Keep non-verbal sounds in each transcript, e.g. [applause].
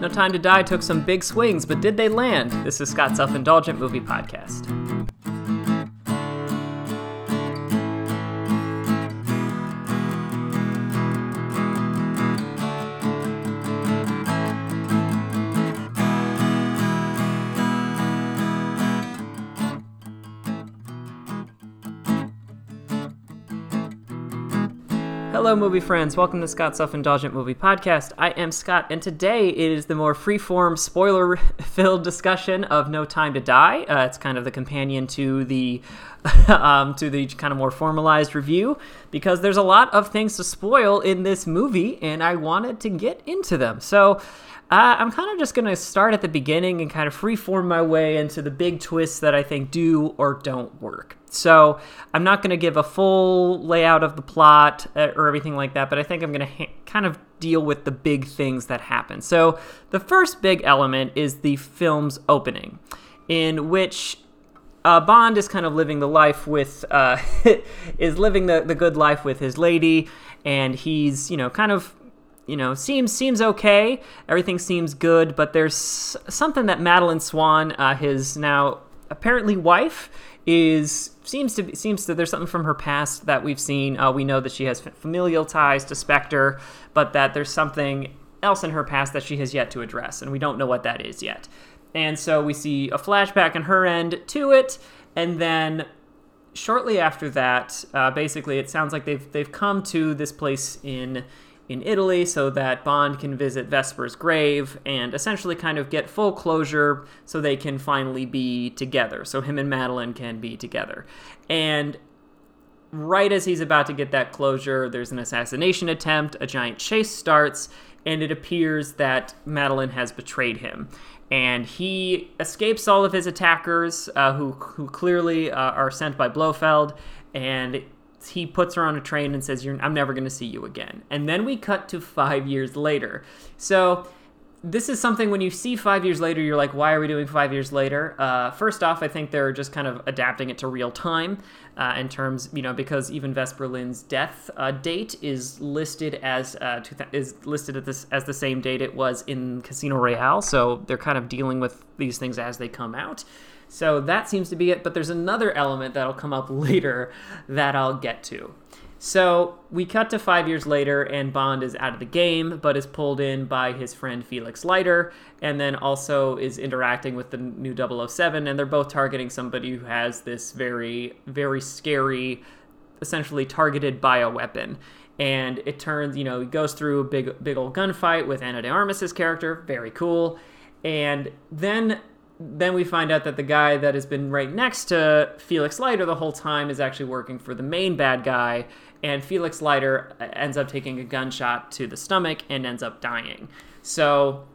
No Time to Die took some big swings, but did they land? This is Scott's Self Indulgent Movie Podcast. Hello, movie friends. Welcome to Scott's Self Indulgent Movie Podcast. I am Scott, and today it is the more freeform, spoiler filled discussion of No Time to Die. Uh, it's kind of the companion to the. [laughs] um, to the kind of more formalized review because there's a lot of things to spoil in this movie and I wanted to get into them. So, uh, I'm kind of just going to start at the beginning and kind of freeform my way into the big twists that I think do or don't work. So I'm not going to give a full layout of the plot uh, or everything like that, but I think I'm going to ha- kind of deal with the big things that happen. So the first big element is the film's opening, in which uh, Bond is kind of living the life with, uh, [laughs] is living the, the good life with his lady, and he's, you know, kind of you know, seems seems okay. Everything seems good, but there's something that Madeleine Swann, uh, his now apparently wife, is seems to be, seems to there's something from her past that we've seen. Uh, we know that she has familial ties to Spectre, but that there's something else in her past that she has yet to address, and we don't know what that is yet. And so we see a flashback on her end to it, and then shortly after that, uh, basically, it sounds like they've they've come to this place in in Italy so that Bond can visit Vesper's grave and essentially kind of get full closure so they can finally be together. So him and Madeleine can be together. And right as he's about to get that closure, there's an assassination attempt, a giant chase starts, and it appears that Madeleine has betrayed him. And he escapes all of his attackers, uh, who, who clearly uh, are sent by Blofeld, and he puts her on a train and says, I'm never going to see you again. And then we cut to five years later. So this is something when you see five years later, you're like, why are we doing five years later? Uh, first off, I think they're just kind of adapting it to real time uh, in terms, you know, because even Vesper Lynd's death uh, date is listed as uh, is listed at this as the same date it was in Casino Royale. So they're kind of dealing with these things as they come out. So that seems to be it, but there's another element that'll come up [laughs] later that I'll get to. So we cut to five years later, and Bond is out of the game, but is pulled in by his friend Felix Leiter, and then also is interacting with the new 007, and they're both targeting somebody who has this very, very scary, essentially targeted bioweapon. And it turns, you know, he goes through a big, big old gunfight with Ana de Armas's character, very cool. And then then we find out that the guy that has been right next to Felix Leiter the whole time is actually working for the main bad guy, and Felix Leiter ends up taking a gunshot to the stomach and ends up dying. So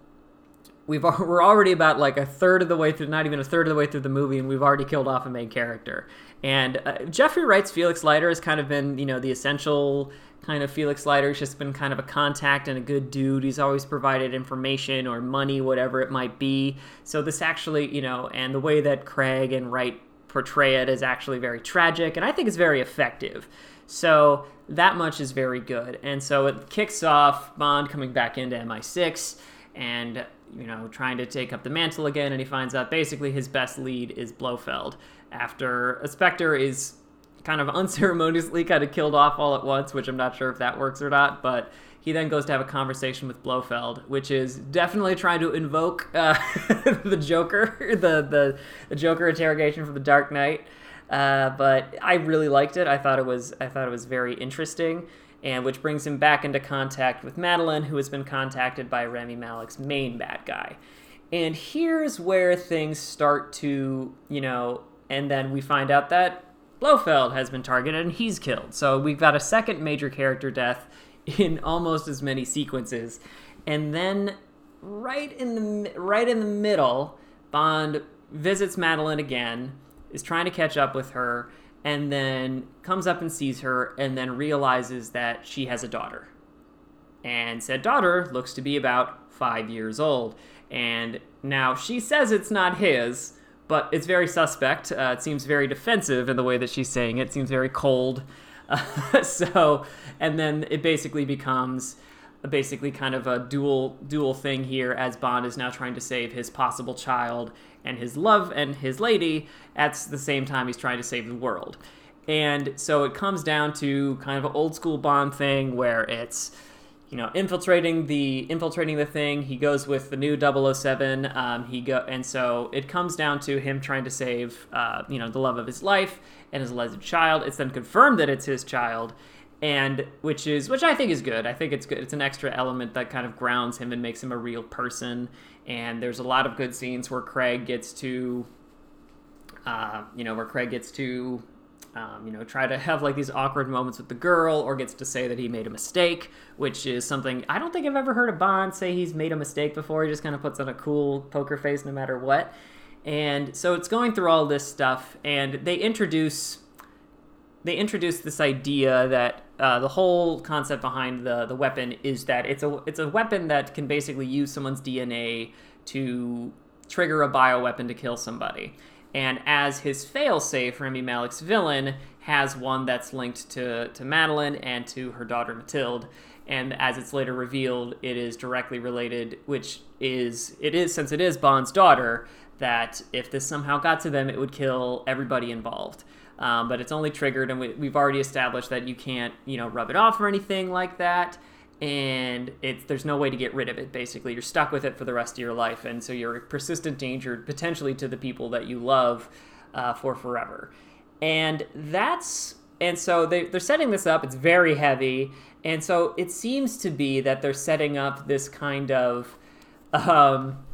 we've [laughs] we're already about like a third of the way through, not even a third of the way through the movie, and we've already killed off a main character. And uh, Jeffrey Wright's Felix Leiter has kind of been, you know, the essential kind of Felix Leiter. He's just been kind of a contact and a good dude. He's always provided information or money, whatever it might be. So this actually, you know, and the way that Craig and Wright portray it is actually very tragic, and I think it's very effective. So that much is very good. And so it kicks off Bond coming back into MI6 and you know trying to take up the mantle again and he finds out basically his best lead is Blofeld after a Spectre is kind of [laughs] unceremoniously kind of killed off all at once, which I'm not sure if that works or not, but he then goes to have a conversation with Blofeld, which is definitely trying to invoke uh, [laughs] the Joker, [laughs] the, the, the Joker interrogation from the Dark Knight. Uh, but I really liked it. I thought it was I thought it was very interesting, and which brings him back into contact with Madeleine, who has been contacted by Rami Malek's main bad guy. And here's where things start to, you know, and then we find out that Blofeld has been targeted and he's killed. So we've got a second major character death [laughs] in almost as many sequences. And then right in the right in the middle, Bond visits Madeleine again, is trying to catch up with her, and then comes up and sees her and then realizes that she has a daughter. And said daughter looks to be about 5 years old. And now she says it's not his, but it's very suspect. Uh, it seems very defensive in the way that she's saying it. it seems very cold. Uh, [laughs] so, and then it basically becomes basically kind of a dual dual thing here as Bond is now trying to save his possible child and his love and his lady at the same time he's trying to save the world. And so it comes down to kind of an old school Bond thing where it's you know infiltrating the infiltrating the thing he goes with the new 007 um, he go and so it comes down to him trying to save uh, you know the love of his life and his alleged child it's then confirmed that it's his child and which is which I think is good. I think it's good. It's an extra element that kind of grounds him and makes him a real person. And there's a lot of good scenes where Craig gets to, uh, you know, where Craig gets to, um, you know, try to have like these awkward moments with the girl, or gets to say that he made a mistake, which is something I don't think I've ever heard a Bond say he's made a mistake before. He just kind of puts on a cool poker face no matter what. And so it's going through all this stuff, and they introduce they introduce this idea that uh, the whole concept behind the the weapon is that it's a it's a weapon that can basically use someone's DNA to trigger a bioweapon to kill somebody. And as his failsafe, Rami Malek's villain has one that's linked to, to Madeleine and to her daughter Mathilde. And as it's later revealed, it is directly related, which is, it is, since it is Bond's daughter, that if this somehow got to them, it would kill everybody involved. Um, but it's only triggered, and we, have already established that you can't, you know, rub it off or anything like that. And it's there's no way to get rid of it. Basically, you're stuck with it for the rest of your life, and so you're a persistent danger potentially to the people that you love uh, for forever. And that's and so they, they're setting this up. It's very heavy, and so it seems to be that they're setting up this kind of um,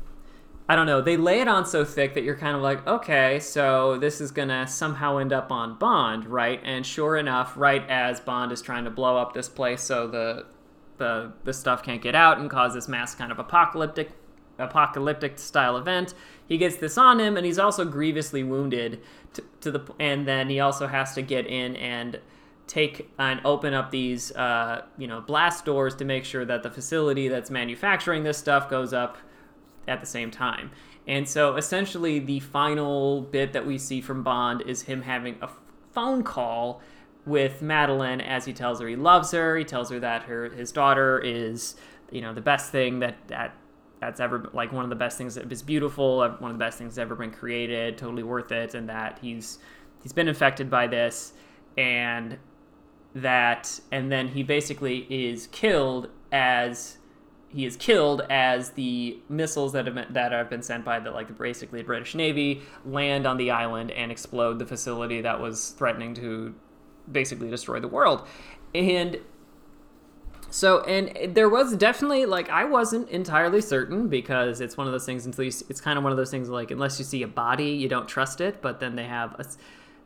I don't know. They lay it on so thick that you're kind of like, okay, so this is gonna somehow end up on Bond, right? And sure enough, right as Bond is trying to blow up this place, so the the the stuff can't get out and cause this mass kind of apocalyptic apocalyptic style event, he gets this on him, and he's also grievously wounded. To, to the and then he also has to get in and take and open up these uh, you know blast doors to make sure that the facility that's manufacturing this stuff goes up at the same time. And so essentially, the final bit that we see from Bond is him having a phone call with Madeleine as he tells her he loves her. He tells her that her his daughter is, you know, the best thing that that that's ever like one of the best things that is beautiful, one of the best things that's ever been created, totally worth it, and that he's he's been infected by this, and that and then he basically is killed as he is killed as the missiles that have been, that have been sent by the like basically the British Navy land on the island and explode the facility that was threatening to basically destroy the world. And so and there was definitely like I wasn't entirely certain because it's one of those things until you it's kind of one of those things like unless you see a body you don't trust it, but then they have a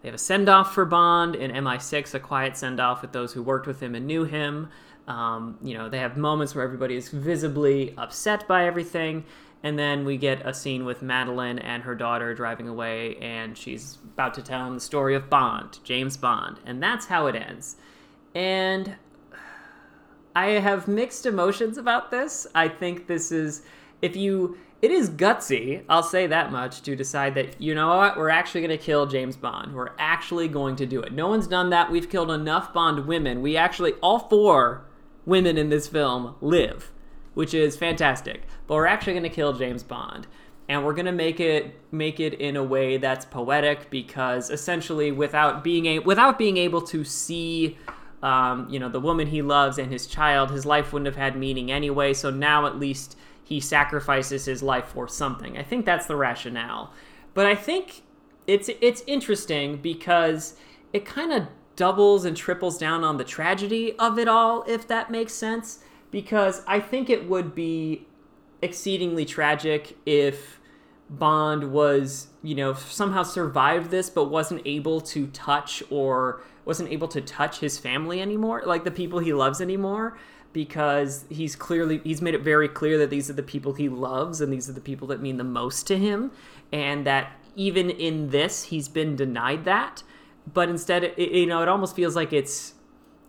they have a send off for Bond in MI6, a quiet send off with those who worked with him and knew him. Um, you know, they have moments where everybody is visibly upset by everything, and then we get a scene with Madeleine and her daughter driving away, and she's about to tell him the story of Bond, James Bond, and that's how it ends. And I have mixed emotions about this. I think this is, if you, it is gutsy, I'll say that much, to decide that, you know what, we're actually going to kill James Bond. We're actually going to do it. No one's done that. We've killed enough Bond women. We actually, all four women in this film live, which is fantastic. But we're actually going to kill James Bond. And we're gonna make it make it in a way that's poetic because essentially, without being a, without being able to see um, you know, the woman he loves and his child, his life wouldn't have had meaning anyway. So now at least he sacrifices his life for something. I think that's the rationale. But I think it's it's interesting because it kind of doubles and triples down on the tragedy of it all, if that makes sense. Because I think it would be exceedingly tragic if Bond was, you know, somehow survived this but wasn't able to touch or wasn't able to touch his family anymore, like the people he loves anymore because he's clearly he's made it very clear that these are the people he loves and these are the people that mean the most to him and that even in this he's been denied that. But instead, it, you know, it almost feels like it's,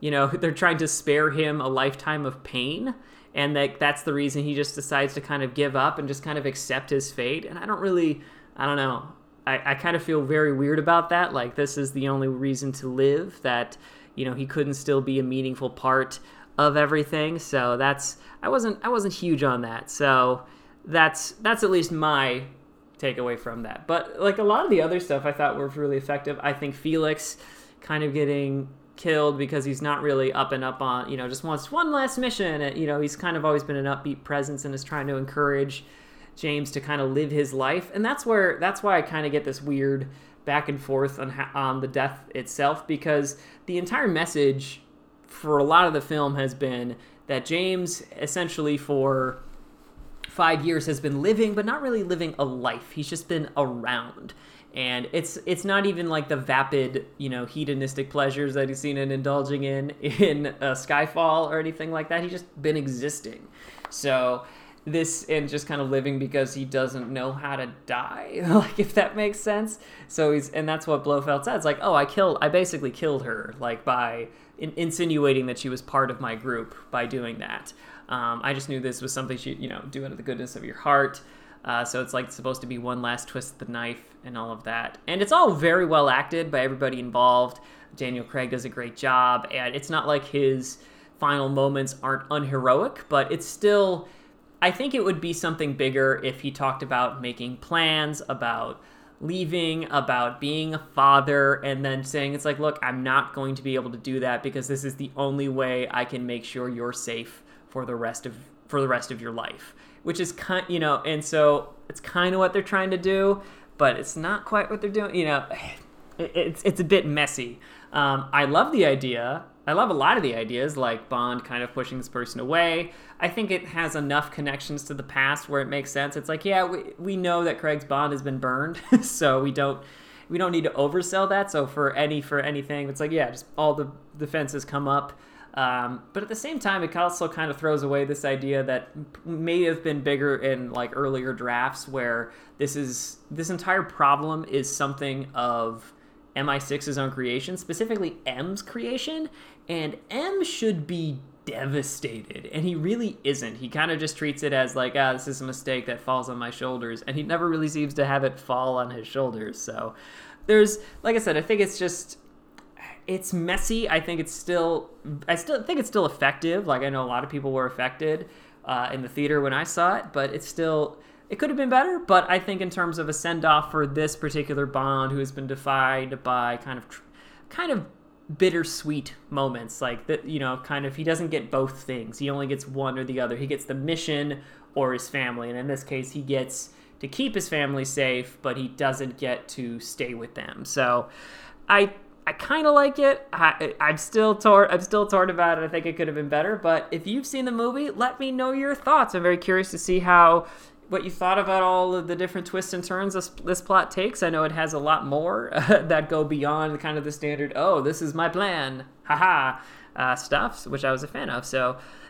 you know, they're trying to spare him a lifetime of pain, and that that's the reason he just decides to kind of give up and just kind of accept his fate. And I don't really, I don't know, I, I kind of feel very weird about that. Like this is the only reason to live. That you know he couldn't still be a meaningful part of everything. So that's I wasn't I wasn't huge on that. So that's that's at least my takeaway from that. But like a lot of the other stuff I thought were really effective. I think Felix kind of getting killed because he's not really up and up on, you know, just wants one last mission. And, you know, he's kind of always been an upbeat presence and is trying to encourage James to kind of live his life. And that's where, that's why I kind of get this weird back and forth on, on the death itself because the entire message for a lot of the film has been that James essentially for five years has been living, but not really living a life. He's just been around and it's it's not even like the vapid you know hedonistic pleasures that he's seen it indulging in [laughs] in uh, skyfall or anything like that. He's just been existing. So this and just kind of living because he doesn't know how to die [laughs] like if that makes sense. So he's and that's what blofeld says like oh i killed i basically killed her like by in, insinuating that she was part of my group by doing that. Um, i just knew this was something she you know do out of the goodness of your heart uh, so it's like supposed to be one last twist of the knife and all of that. And it's all very well acted by everybody involved. Daniel Craig does a great job, and it's not like his final moments aren't unheroic, but it's still. I think it would be something bigger if he talked about making plans, about leaving, about being a father, and then saying, it's like, look, I'm not going to be able to do that because this is the only way I can make sure you're safe for the rest of for the rest of your life which is kind, you know, and so it's kind of what they're trying to do, but it's not quite what they're doing. You know, [sighs] it's it's a bit messy. Um, I love the idea. I love a lot of the ideas, like Bond kind of pushing this person away. I think it has enough connections to the past where it makes sense. It's like, yeah, we, we know that Craig's Bond has been burned, [laughs] so we don't we don't need to oversell that. So for any for anything, it's like, yeah, just all the defenses come up. Um, but at the same time, it also kind of throws away this idea that may have been bigger in like earlier drafts, where this is this entire problem is something of MI6's own creation, specifically M's creation, and M should be devastated, and he really isn't. He kind of just treats it as like, ah, this is a mistake that falls on my shoulders, and he never really seems to have it fall on his shoulders. So there's, like I said, I think it's just it's messy. I think it's still, I still think it's still effective. Like I know a lot of people were affected uh, in the theater when I saw it, but it's still, it could have been better. But I think in terms of a send off for this particular Bond, who has been defied by kind of, kind of bittersweet moments, like that, you know, kind of he doesn't get both things. He only gets one or the other. He gets the mission or his family, and in this case, he gets to keep his family safe, but he doesn't get to stay with them. So, I I kind of like it. I, am still torn. I'm still torn about it. I think it could have been better. But if you've seen the movie, let me know your thoughts. I'm very curious to see how what you thought about all of the different twists and turns this, this plot takes. I know it has a lot more uh, [laughs] that go beyond kind of the standard. Oh, this is my plan, haha, uh, stuff, which I was a fan of. So